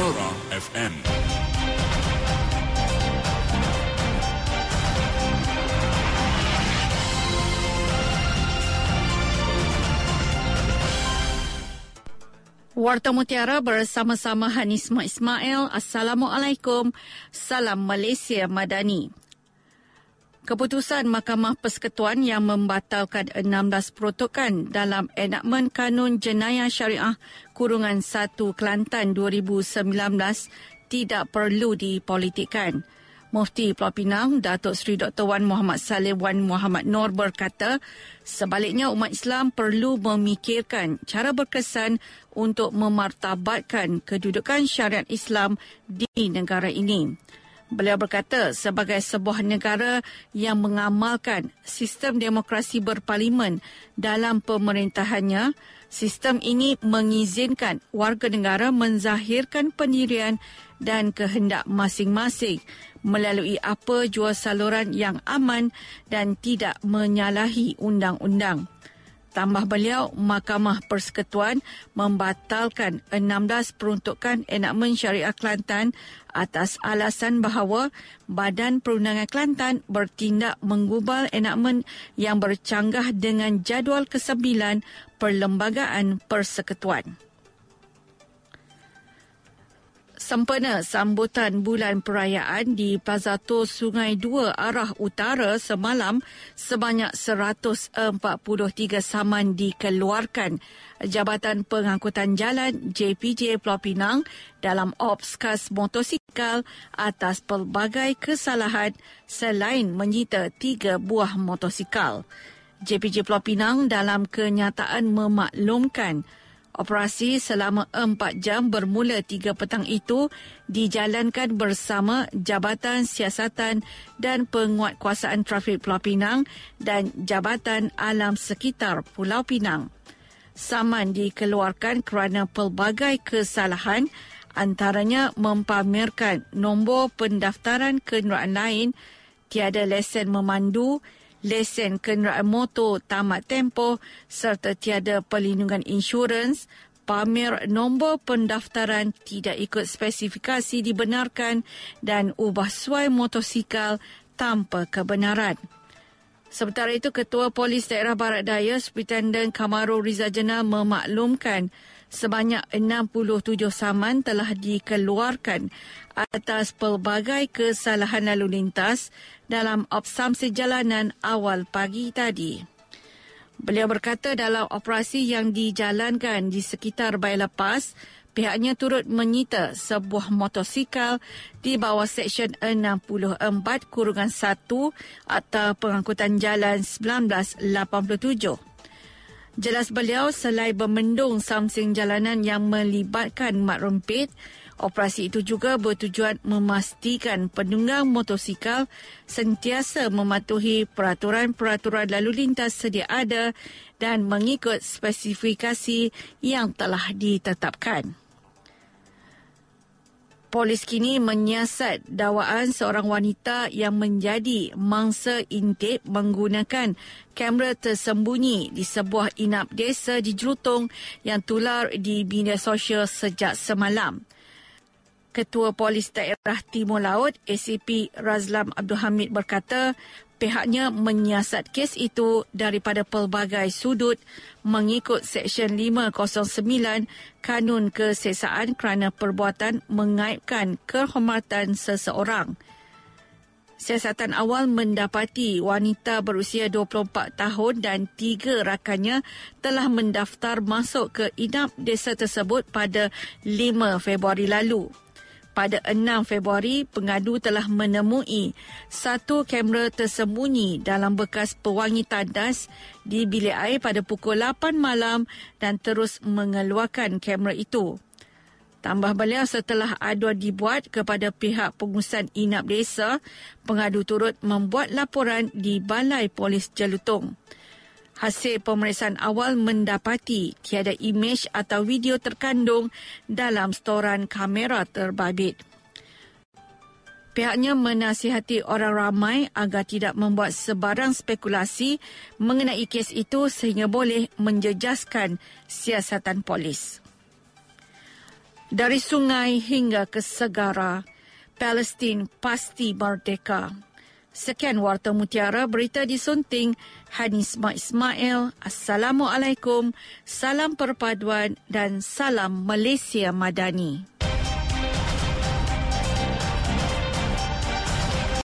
Mutiara FM. Warta Mutiara bersama-sama Hanisma Ismail. Assalamualaikum. Salam Malaysia Madani. Keputusan Mahkamah Persekutuan yang membatalkan 16 peruntukan dalam enakmen Kanun Jenayah Syariah Kurungan 1 Kelantan 2019 tidak perlu dipolitikkan. Mufti Pulau Pinang, Datuk Seri Dr. Wan Muhammad Saleh Wan Muhammad Nur berkata, sebaliknya umat Islam perlu memikirkan cara berkesan untuk memartabatkan kedudukan syariat Islam di negara ini. Beliau berkata sebagai sebuah negara yang mengamalkan sistem demokrasi berparlimen dalam pemerintahannya, sistem ini mengizinkan warga negara menzahirkan pendirian dan kehendak masing-masing melalui apa jua saluran yang aman dan tidak menyalahi undang-undang. Tambah beliau, Mahkamah Persekutuan membatalkan 16 peruntukan enakmen syariah Kelantan atas alasan bahawa Badan Perundangan Kelantan bertindak menggubal enakmen yang bercanggah dengan jadual ke-9 Perlembagaan Persekutuan sempena sambutan bulan perayaan di Plaza Tol Sungai Dua arah utara semalam sebanyak 143 saman dikeluarkan Jabatan Pengangkutan Jalan JPJ Pulau Pinang dalam ops kas motosikal atas pelbagai kesalahan selain menyita tiga buah motosikal. JPJ Pulau Pinang dalam kenyataan memaklumkan Operasi selama empat jam bermula tiga petang itu dijalankan bersama Jabatan Siasatan dan Penguatkuasaan Trafik Pulau Pinang dan Jabatan Alam Sekitar Pulau Pinang. Saman dikeluarkan kerana pelbagai kesalahan antaranya mempamerkan nombor pendaftaran kenderaan lain, tiada lesen memandu, lesen kenderaan motor tamat tempoh serta tiada perlindungan insurans, pamer nombor pendaftaran tidak ikut spesifikasi dibenarkan dan ubah suai motosikal tanpa kebenaran. Sementara itu, Ketua Polis Daerah Barat Daya, Superintendent Kamaru Riza Jenal memaklumkan sebanyak 67 saman telah dikeluarkan atas pelbagai kesalahan lalu lintas dalam opsam sejalanan awal pagi tadi. Beliau berkata dalam operasi yang dijalankan di sekitar Bayi Lepas, pihaknya turut menyita sebuah motosikal di bawah Seksyen 64 Kurungan 1 atau Pengangkutan Jalan 1987. Jelas beliau selain bermendung samsing jalanan yang melibatkan mat rempit, operasi itu juga bertujuan memastikan penunggang motosikal sentiasa mematuhi peraturan-peraturan lalu lintas sedia ada dan mengikut spesifikasi yang telah ditetapkan. Polis kini menyiasat dakwaan seorang wanita yang menjadi mangsa intip menggunakan kamera tersembunyi di sebuah inap desa di Jelutong yang tular di bina sosial sejak semalam. Ketua Polis Daerah Timur Laut ACP Razlam Abdul Hamid berkata pihaknya menyiasat kes itu daripada pelbagai sudut mengikut Seksyen 509 Kanun Kesesaan kerana perbuatan mengaibkan kehormatan seseorang. Siasatan awal mendapati wanita berusia 24 tahun dan tiga rakannya telah mendaftar masuk ke inap desa tersebut pada 5 Februari lalu pada 6 Februari, pengadu telah menemui satu kamera tersembunyi dalam bekas pewangi tandas di bilik air pada pukul 8 malam dan terus mengeluarkan kamera itu. Tambah beliau setelah aduan dibuat kepada pihak pengurusan inap desa, pengadu turut membuat laporan di Balai Polis Jelutong. Hasil pemeriksaan awal mendapati tiada imej atau video terkandung dalam storan kamera terbabit. Pihaknya menasihati orang ramai agar tidak membuat sebarang spekulasi mengenai kes itu sehingga boleh menjejaskan siasatan polis. Dari sungai hingga ke segara, Palestin pasti merdeka. Sekian Warta Mutiara, berita disunting Hanisma Ismail. Assalamualaikum, salam perpaduan dan salam Malaysia Madani.